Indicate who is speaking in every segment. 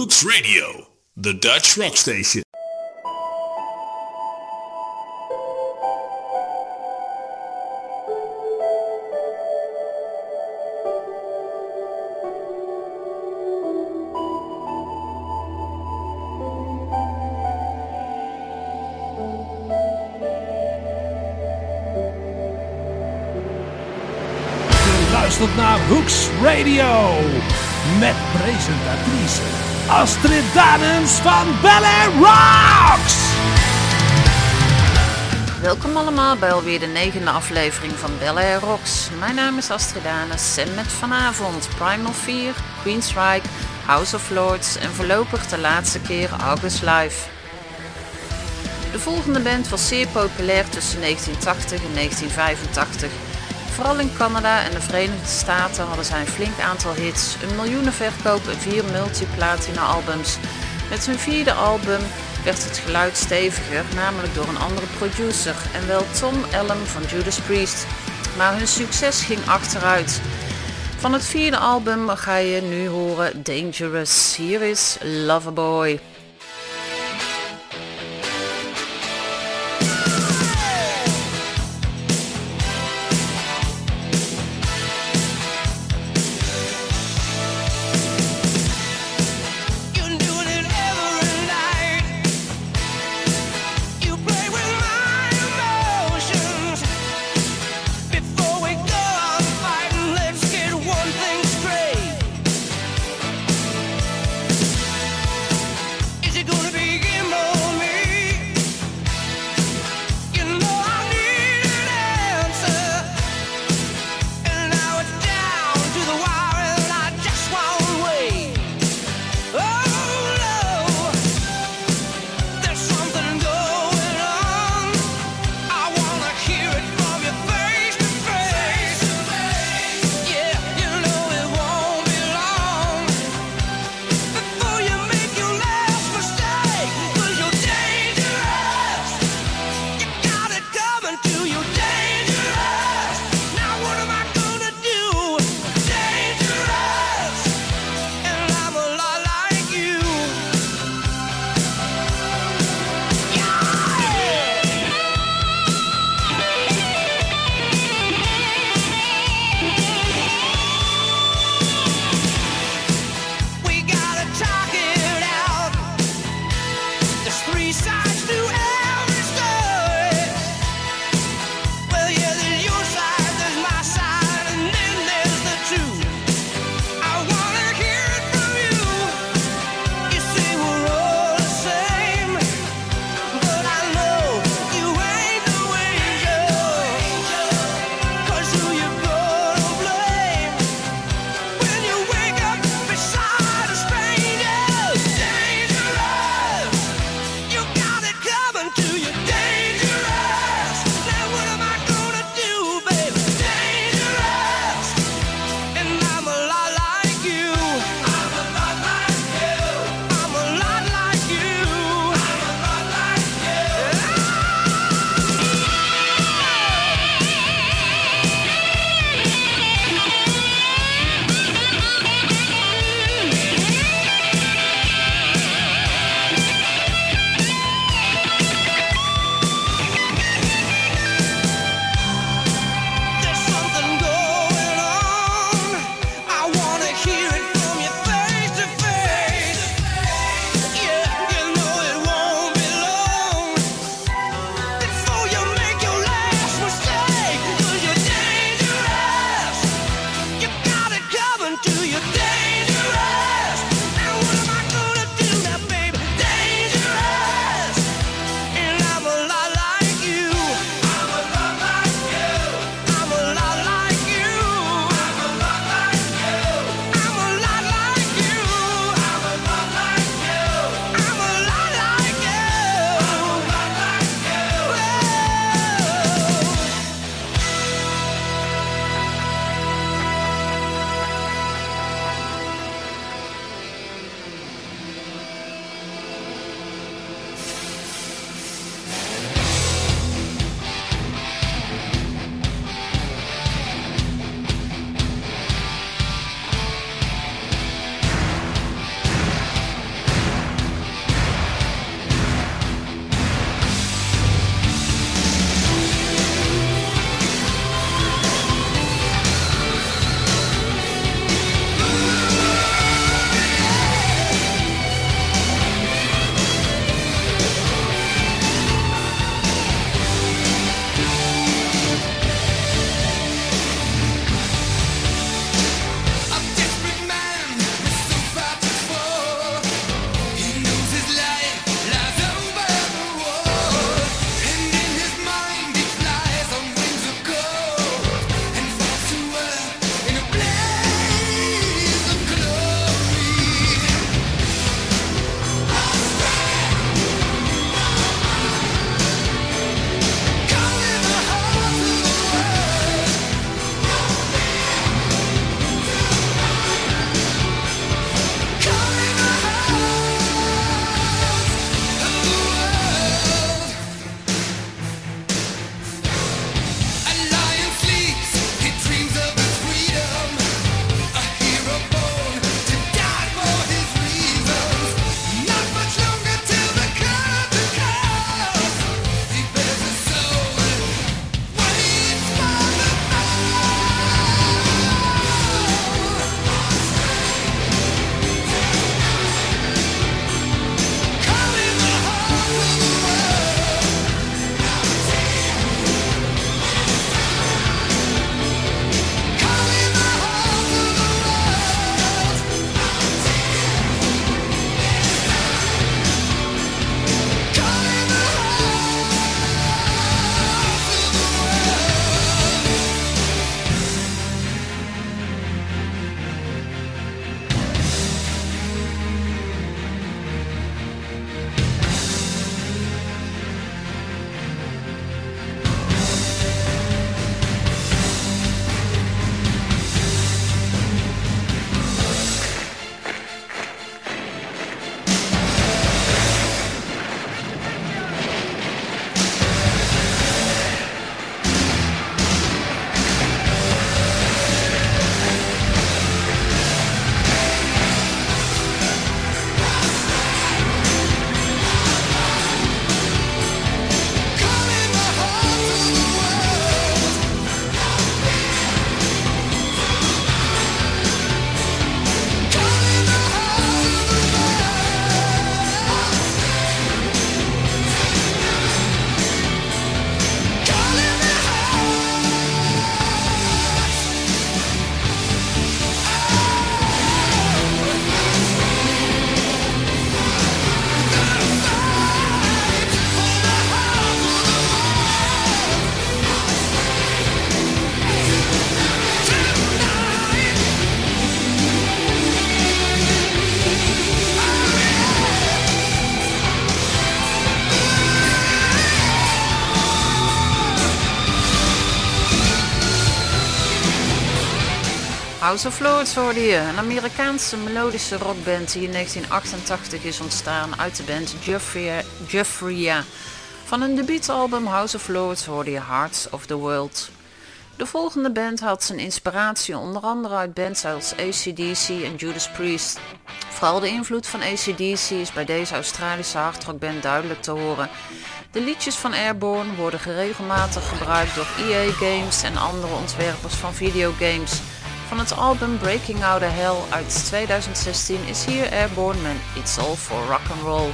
Speaker 1: Roots Radio, the Dutch rock station.
Speaker 2: Luistert naar Hooks Radio. Met presentatrice Astrid Danens van Belle Rocks.
Speaker 3: Welkom allemaal bij alweer de negende aflevering van Belle Rocks. Mijn naam is Astrid Danes en met vanavond Primal Fear, Queensryche, House of Lords en voorlopig de laatste keer August Live. De volgende band was zeer populair tussen 1980 en 1985. Vooral in Canada en de Verenigde Staten hadden zij een flink aantal hits, een miljoenenverkoop en vier multiplatina albums. Met hun vierde album werd het geluid steviger, namelijk door een andere producer en wel Tom Allen van Judas Priest. Maar hun succes ging achteruit. Van het vierde album ga je nu horen Dangerous. Hier is Loverboy. House of Lords hoorde je, een Amerikaanse melodische rockband die in 1988 is ontstaan uit de band Jeffria. Van hun debuutalbum House of Lords hoorde je Hearts of the World. De volgende band had zijn inspiratie onder andere uit bands als ACDC en Judas Priest. Vooral de invloed van ACDC is bij deze Australische hardrockband duidelijk te horen. De liedjes van Airborne worden geregelmatig gebruikt door EA Games en andere ontwerpers van videogames. Van het album Breaking Out of Hell uit 2016 is hier Airborne met It's All for Rock and Roll.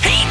Speaker 4: He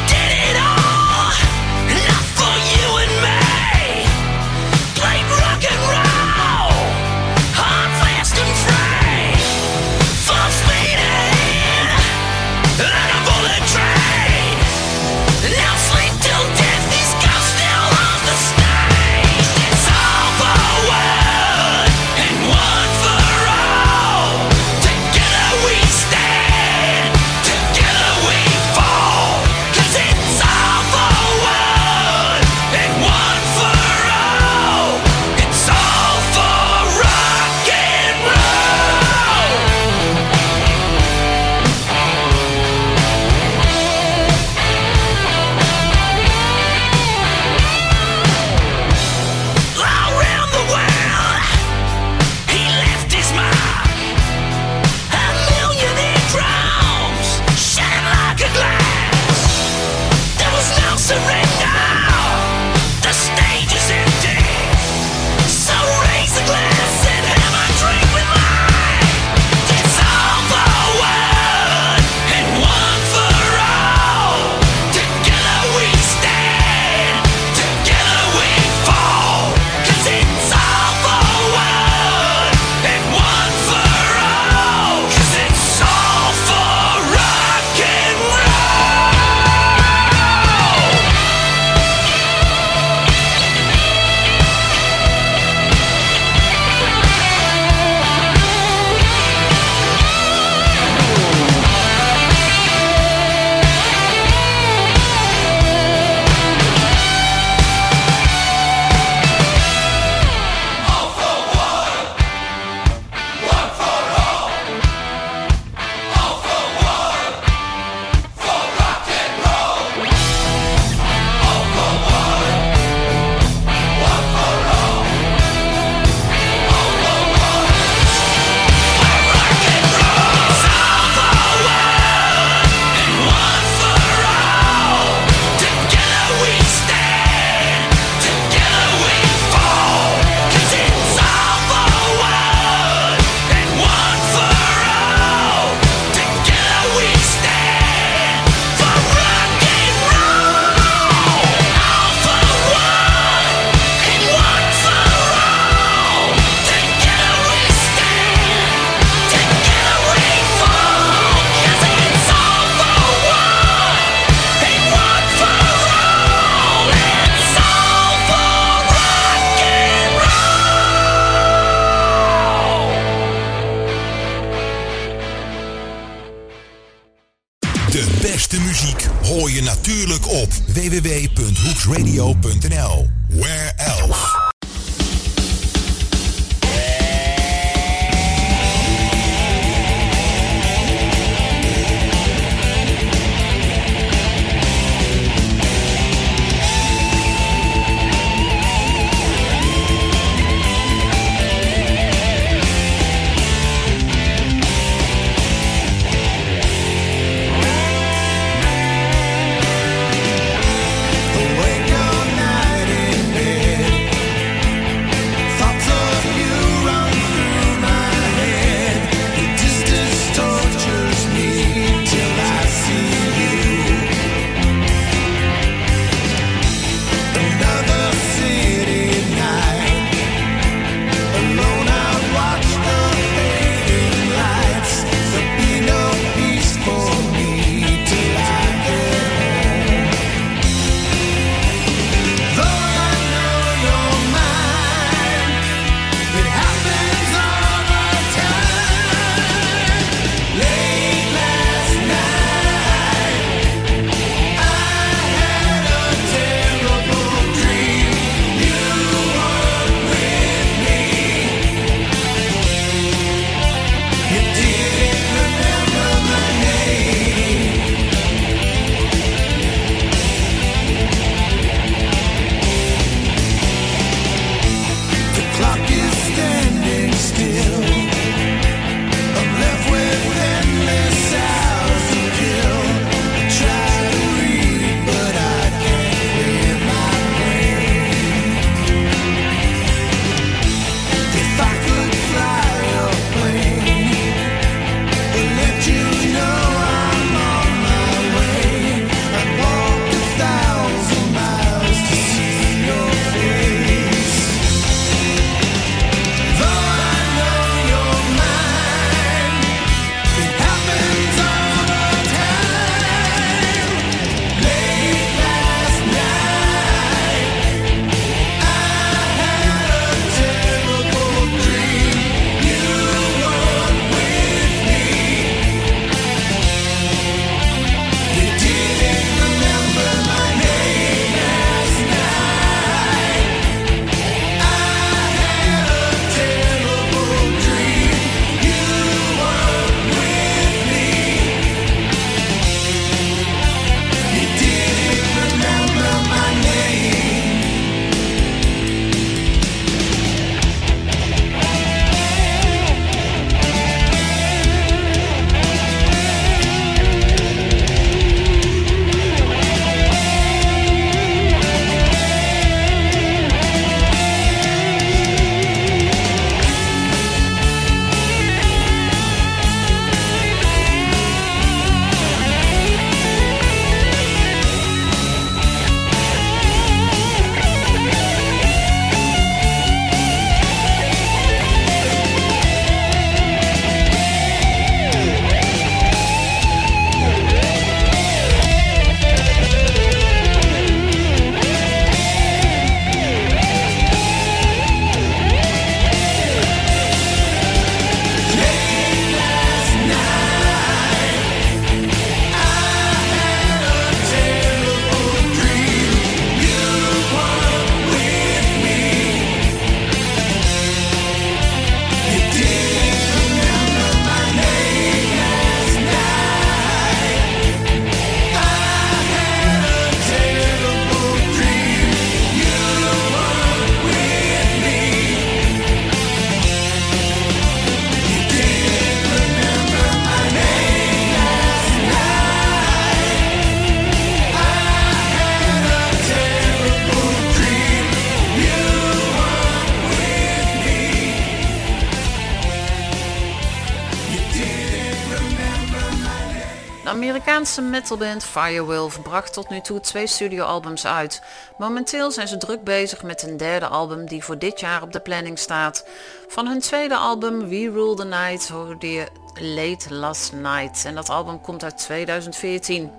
Speaker 3: Amerikaanse metalband Firewolf bracht tot nu toe twee studioalbums uit. Momenteel zijn ze druk bezig met een derde album die voor dit jaar op de planning staat. Van hun tweede album We Rule the Night hoorde je Late Last Night en dat album komt uit 2014.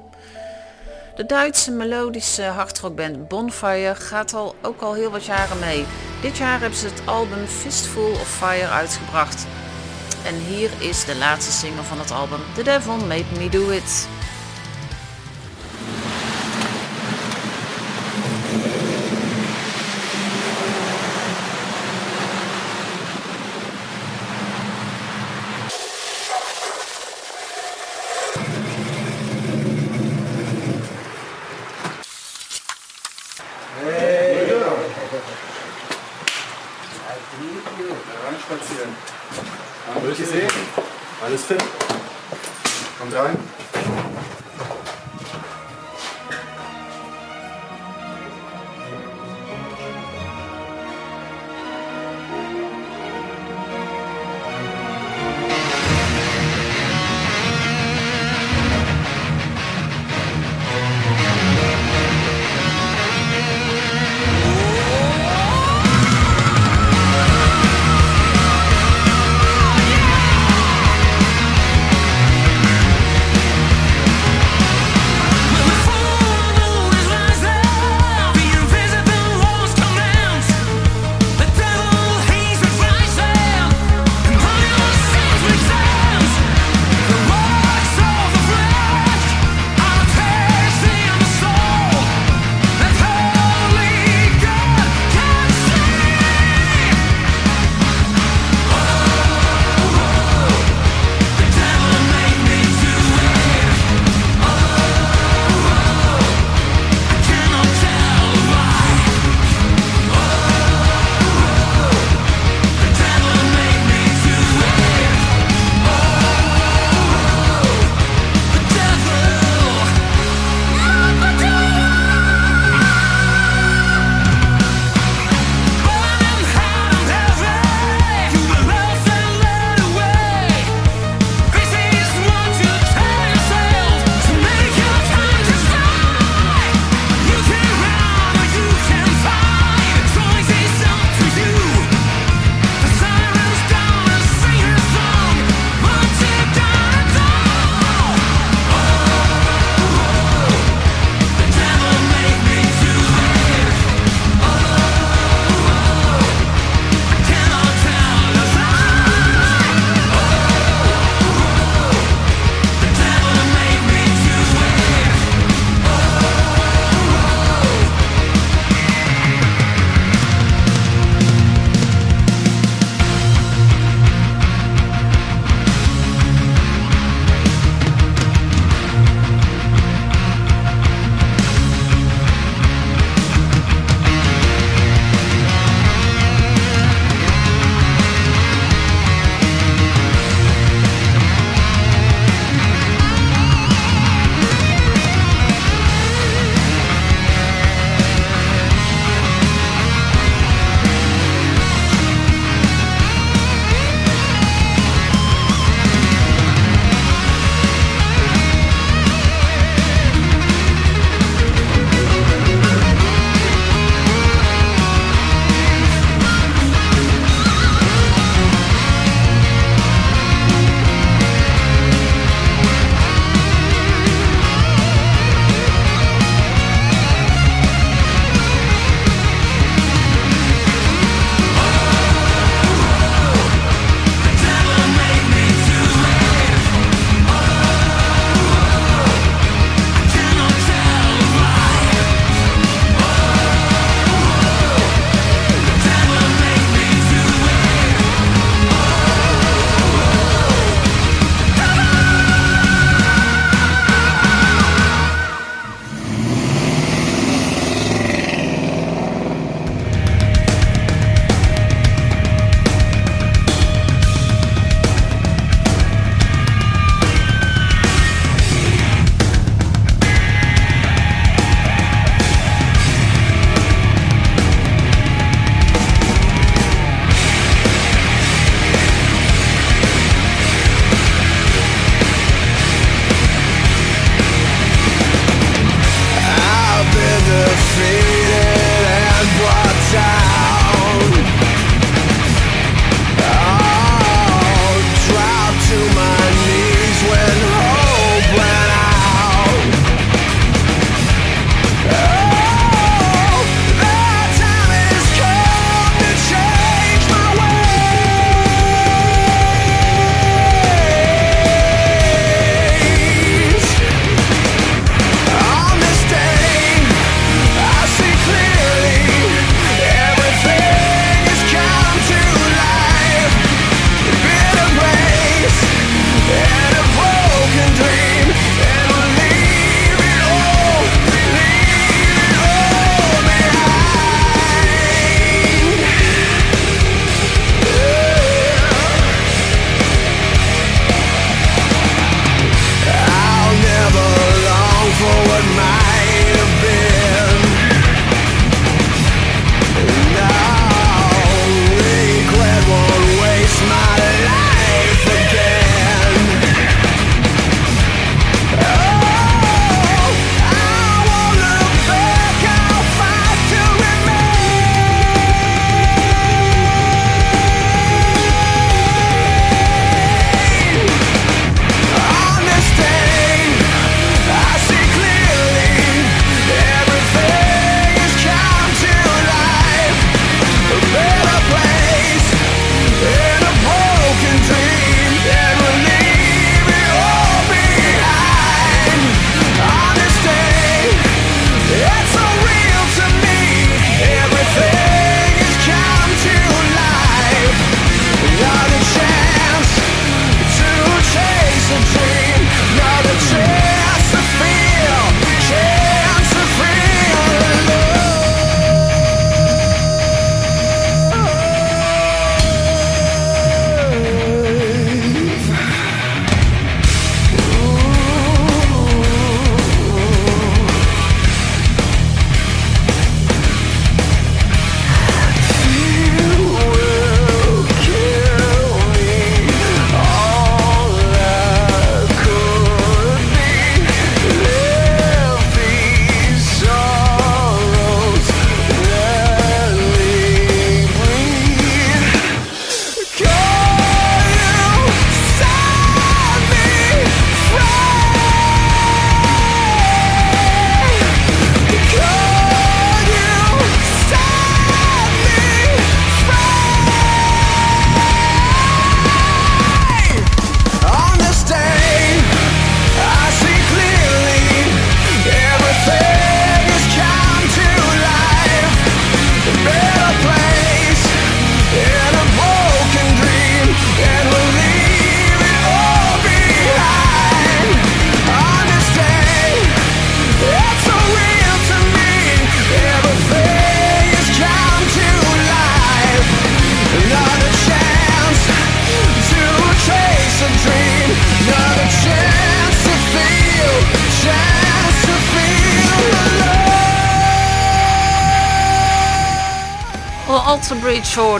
Speaker 3: De Duitse melodische hardrockband Bonfire gaat al ook al heel wat jaren mee. Dit jaar hebben ze het album Fistful of Fire uitgebracht. En hier is de laatste single van het album, The Devil Made Me Do It.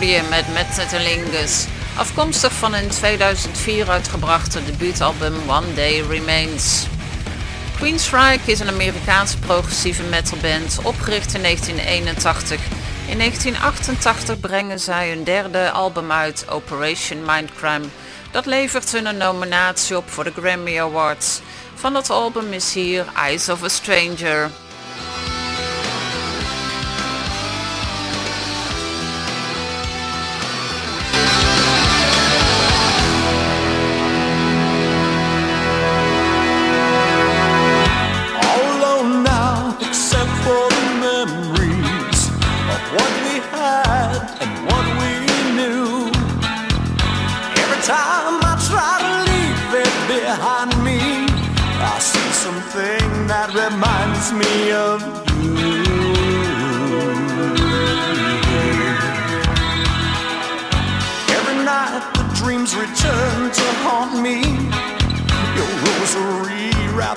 Speaker 3: podium met Metnetalingus, afkomstig van hun 2004 uitgebrachte debuutalbum One Day Remains. Queenstrike is een Amerikaanse progressieve metalband, opgericht in 1981. In 1988 brengen zij hun derde album uit, Operation Mindcrime. Dat levert hun een nominatie op voor de Grammy Awards. Van dat album is hier Eyes of a Stranger.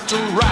Speaker 5: to
Speaker 3: ride.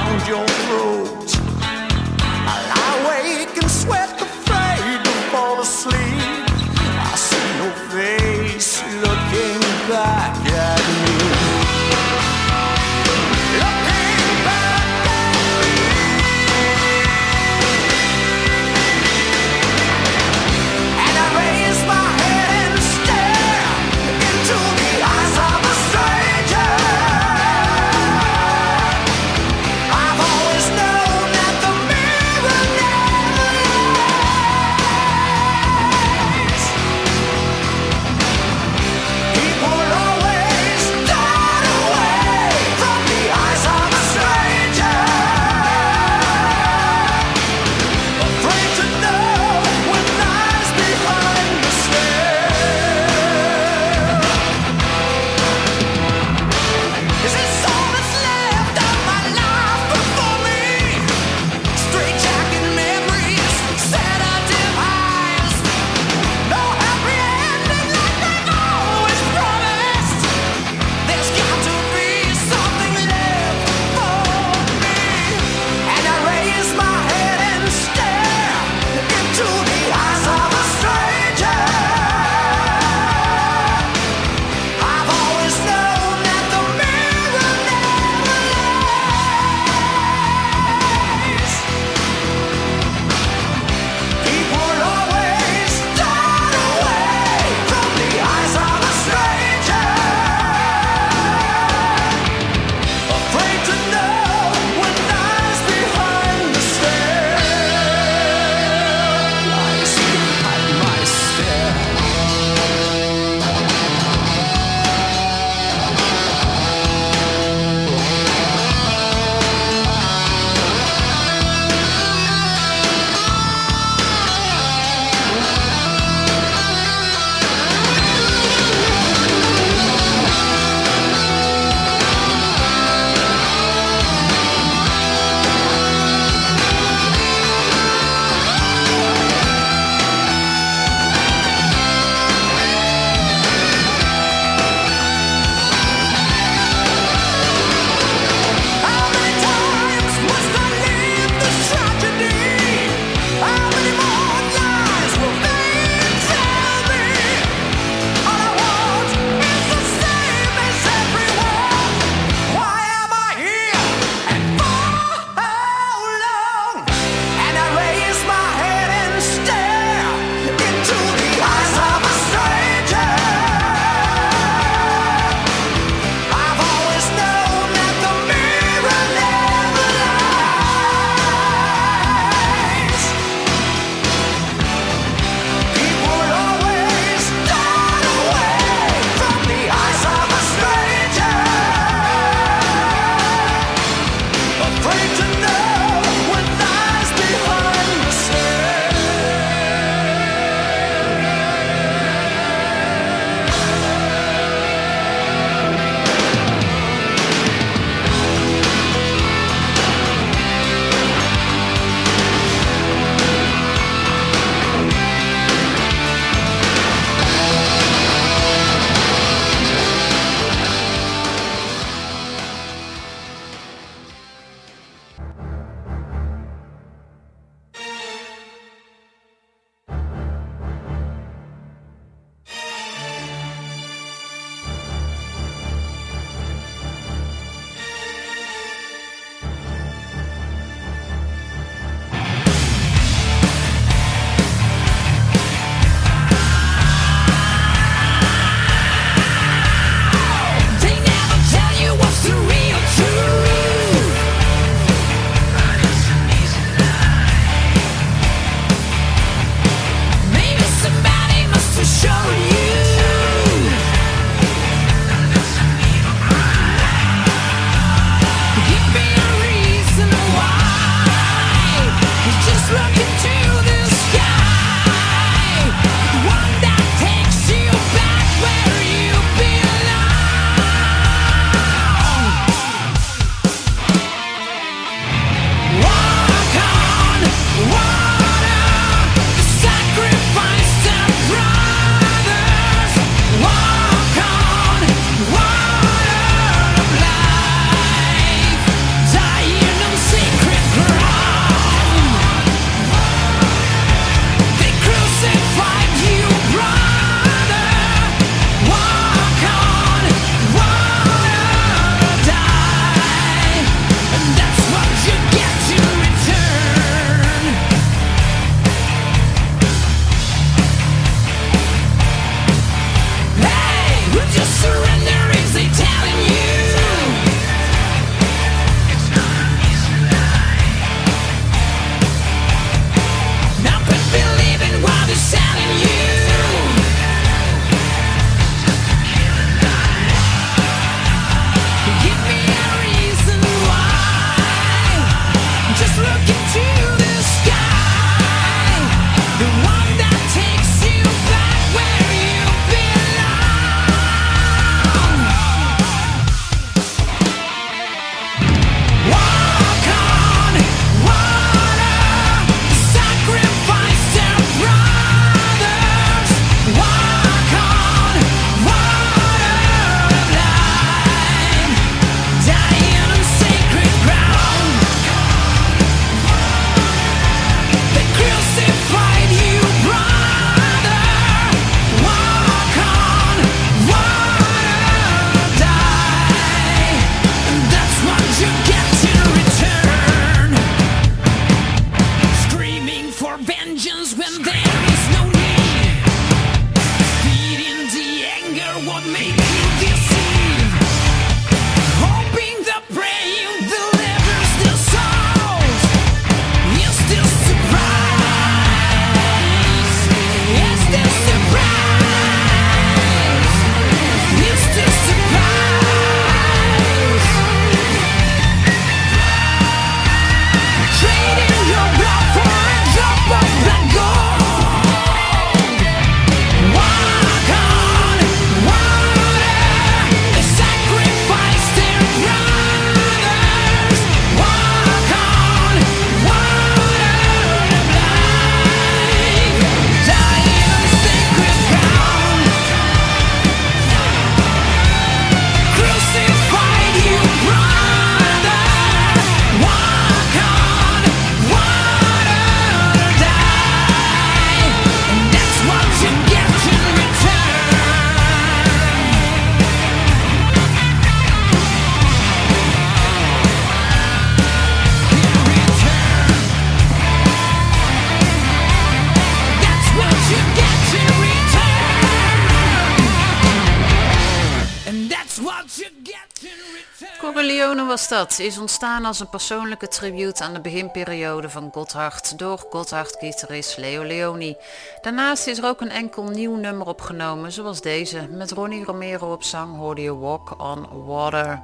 Speaker 3: Dat is ontstaan als een persoonlijke tribute aan de beginperiode van Gotthard door Gotthard-gitarist Leo Leoni. Daarnaast is er ook een enkel nieuw nummer opgenomen, zoals deze. Met Ronnie Romero op zang hoorde je Walk on Water.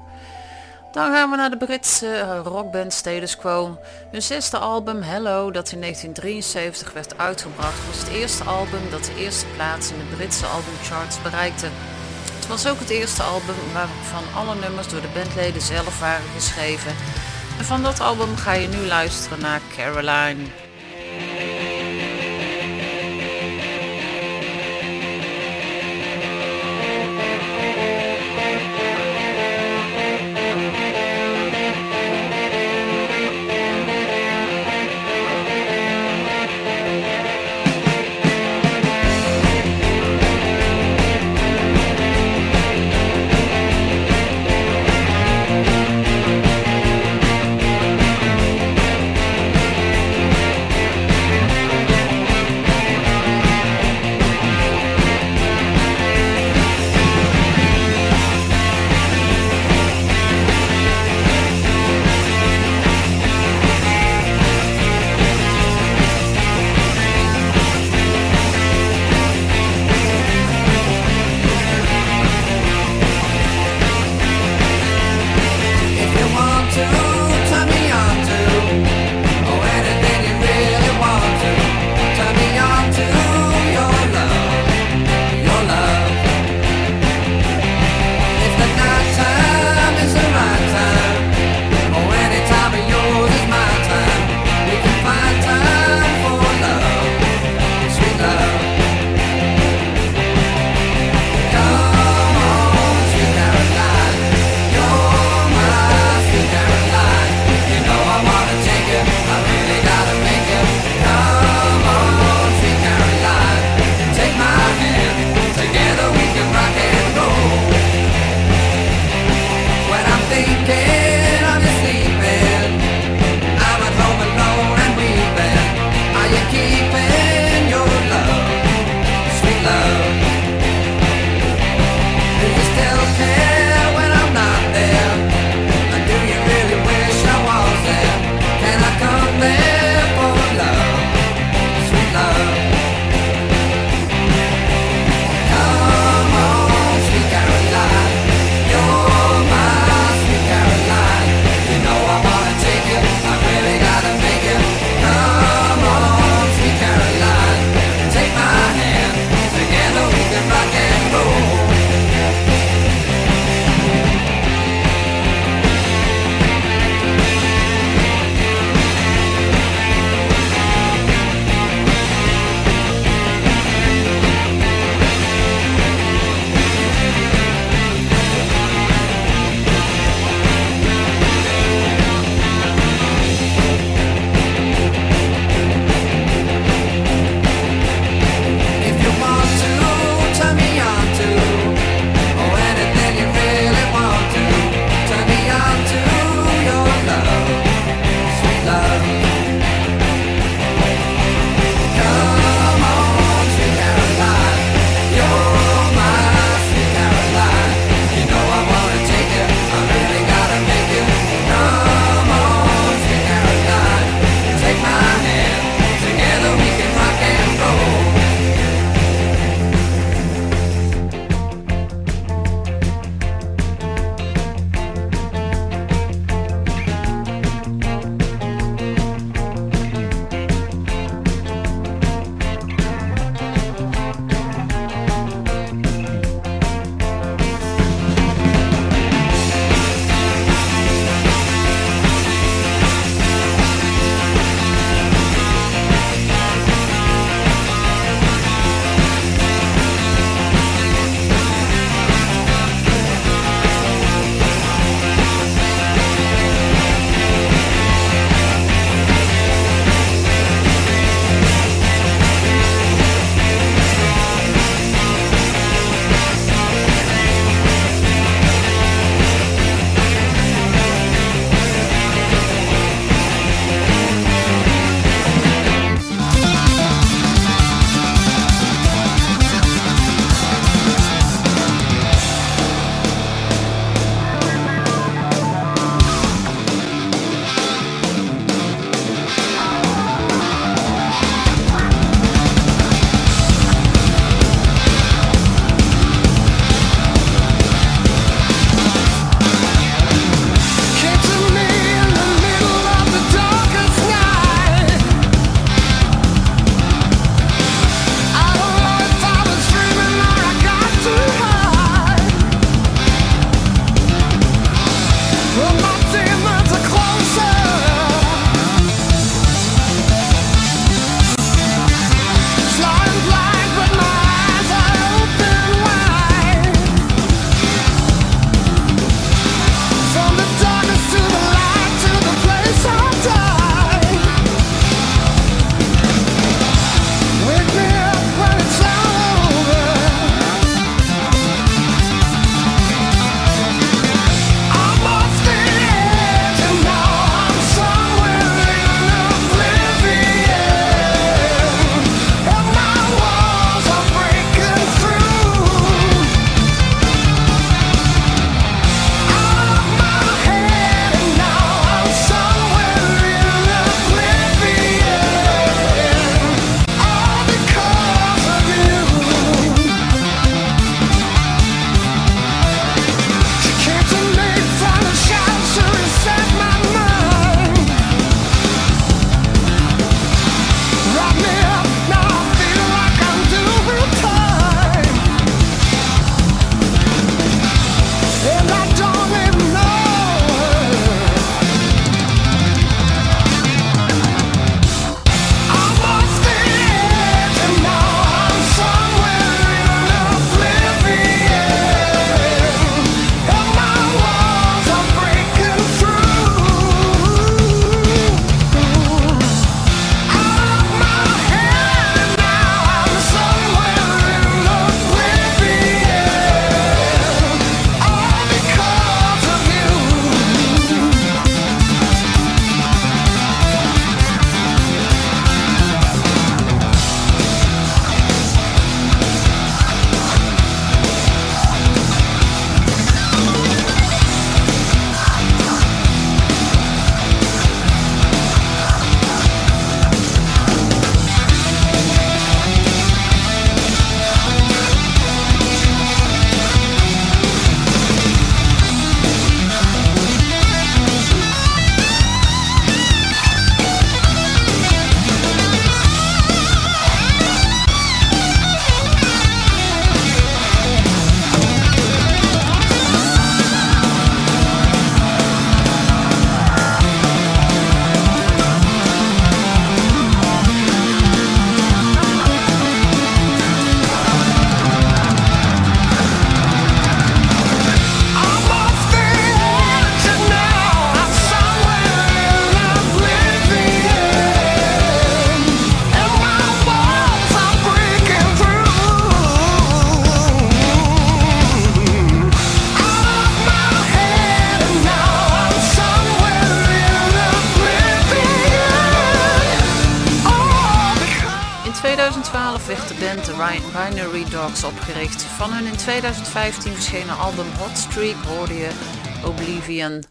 Speaker 3: Dan gaan we naar de Britse rockband Status Quo. Hun zesde album Hello, dat in 1973 werd uitgebracht, was het eerste album dat de eerste plaats in de Britse albumcharts bereikte. Was ook het eerste album waarvan alle nummers door de bandleden zelf waren geschreven. En van dat album ga je nu luisteren naar Caroline. 2015 verschenen album Hot Streak hoorde je Oblivion.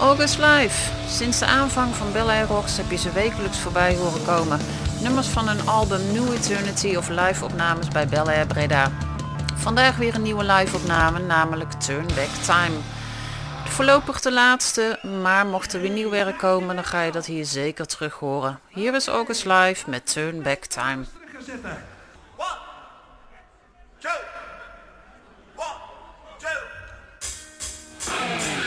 Speaker 3: August Live. Sinds de aanvang van Bel Air Rocks heb je ze wekelijks voorbij horen komen. Nummers van hun album New Eternity of live opnames bij Bel Air Breda. Vandaag weer een nieuwe live opname, namelijk Turn Back Time. Voorlopig de laatste, maar mocht er weer nieuw werk komen, dan ga je dat hier zeker terug horen. Hier is August Live met Turn Back Time.
Speaker 4: Yes.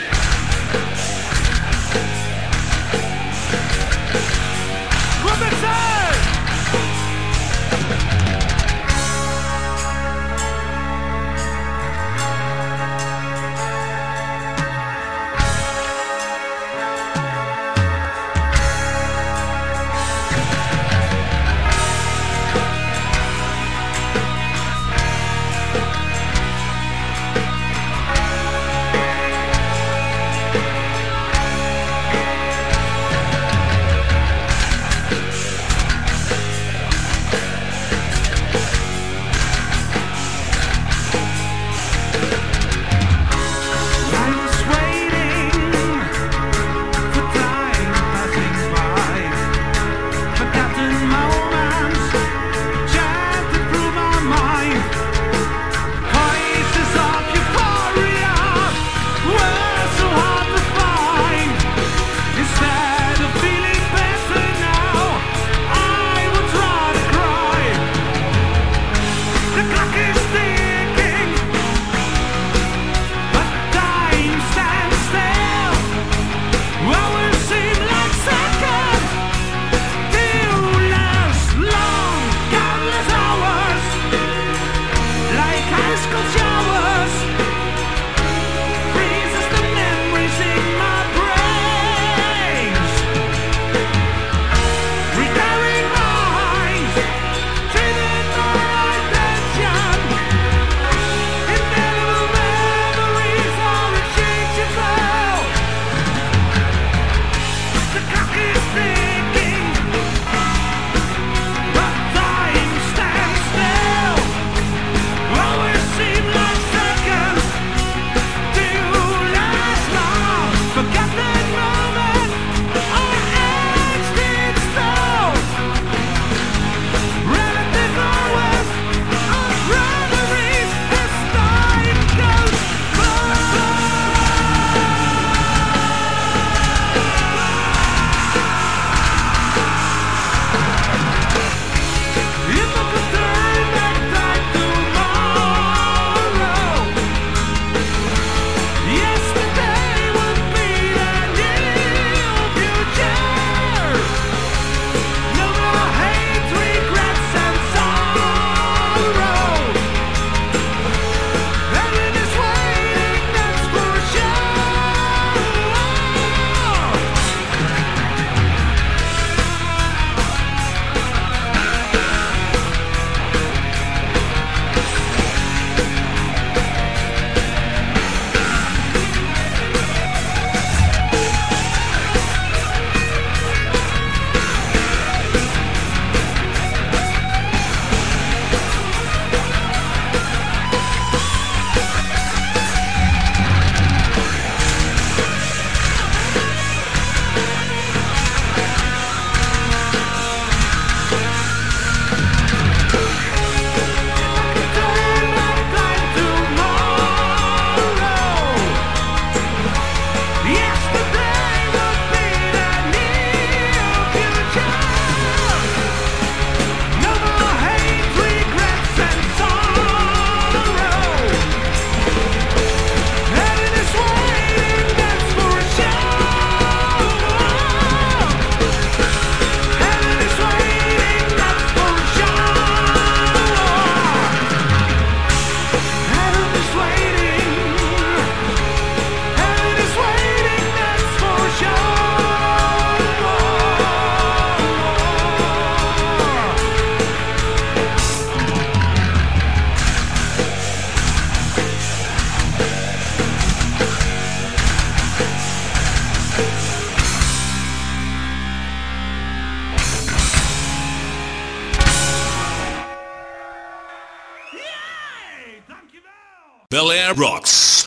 Speaker 6: Bel Air Rocks.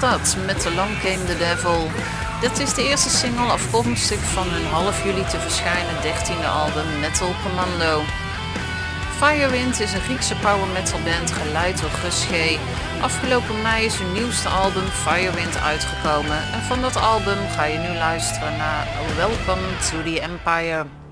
Speaker 3: Was dat, met Along Came the Devil. Dit is de eerste single afkomstig van hun half juli te verschijnen 13e album Metal Commando. Firewind is een Griekse power metal band geleid door Gus G. Afgelopen mei is hun nieuwste album Firewind uitgekomen en van dat album ga je nu luisteren naar Welcome to the Empire.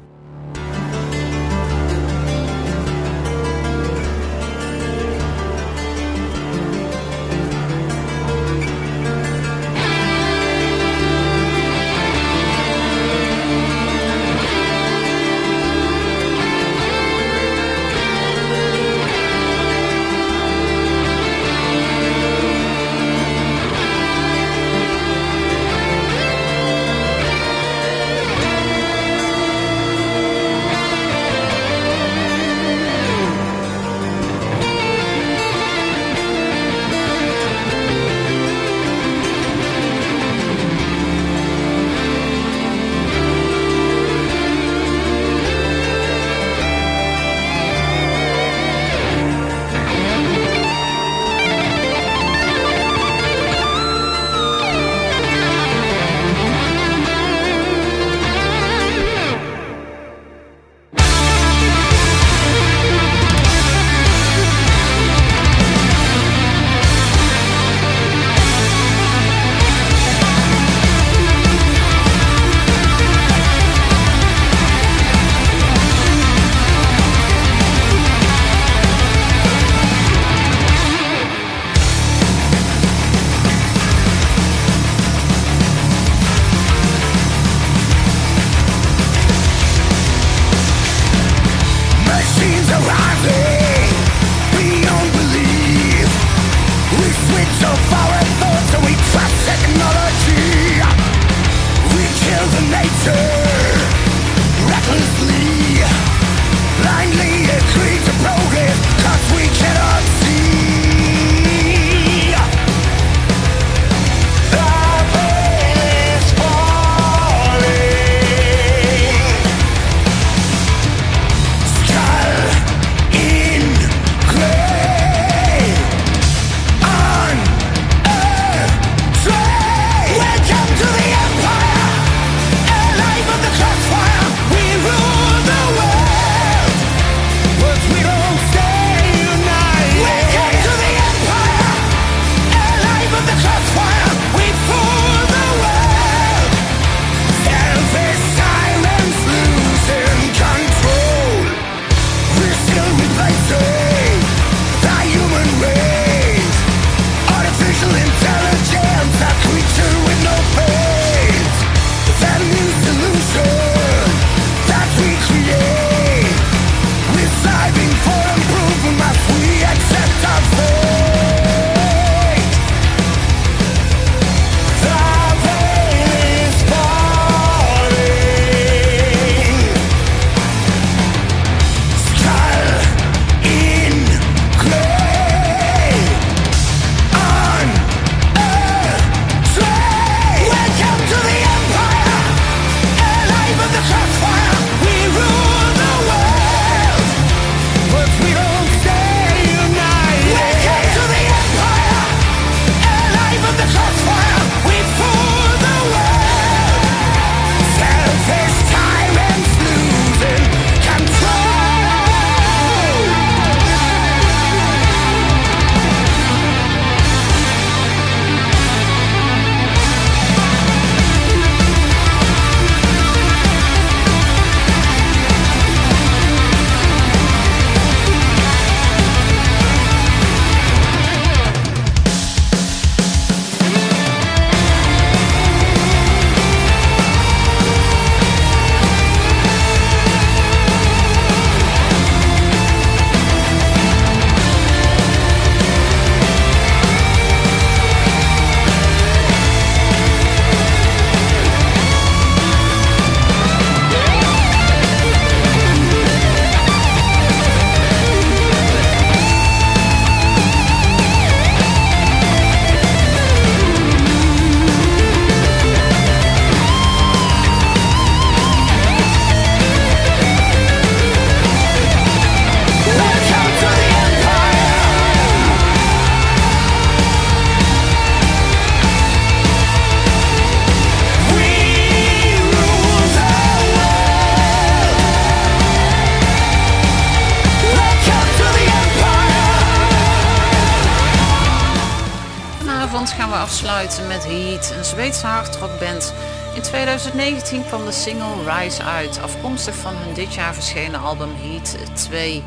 Speaker 3: van kwam de single Rise uit, afkomstig van hun dit jaar verschenen album Heat 2.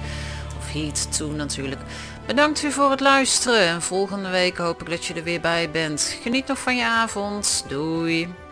Speaker 3: Of Heat 2 natuurlijk. Bedankt u voor het luisteren en volgende week hoop ik dat je er weer bij bent. Geniet nog van je avond. Doei.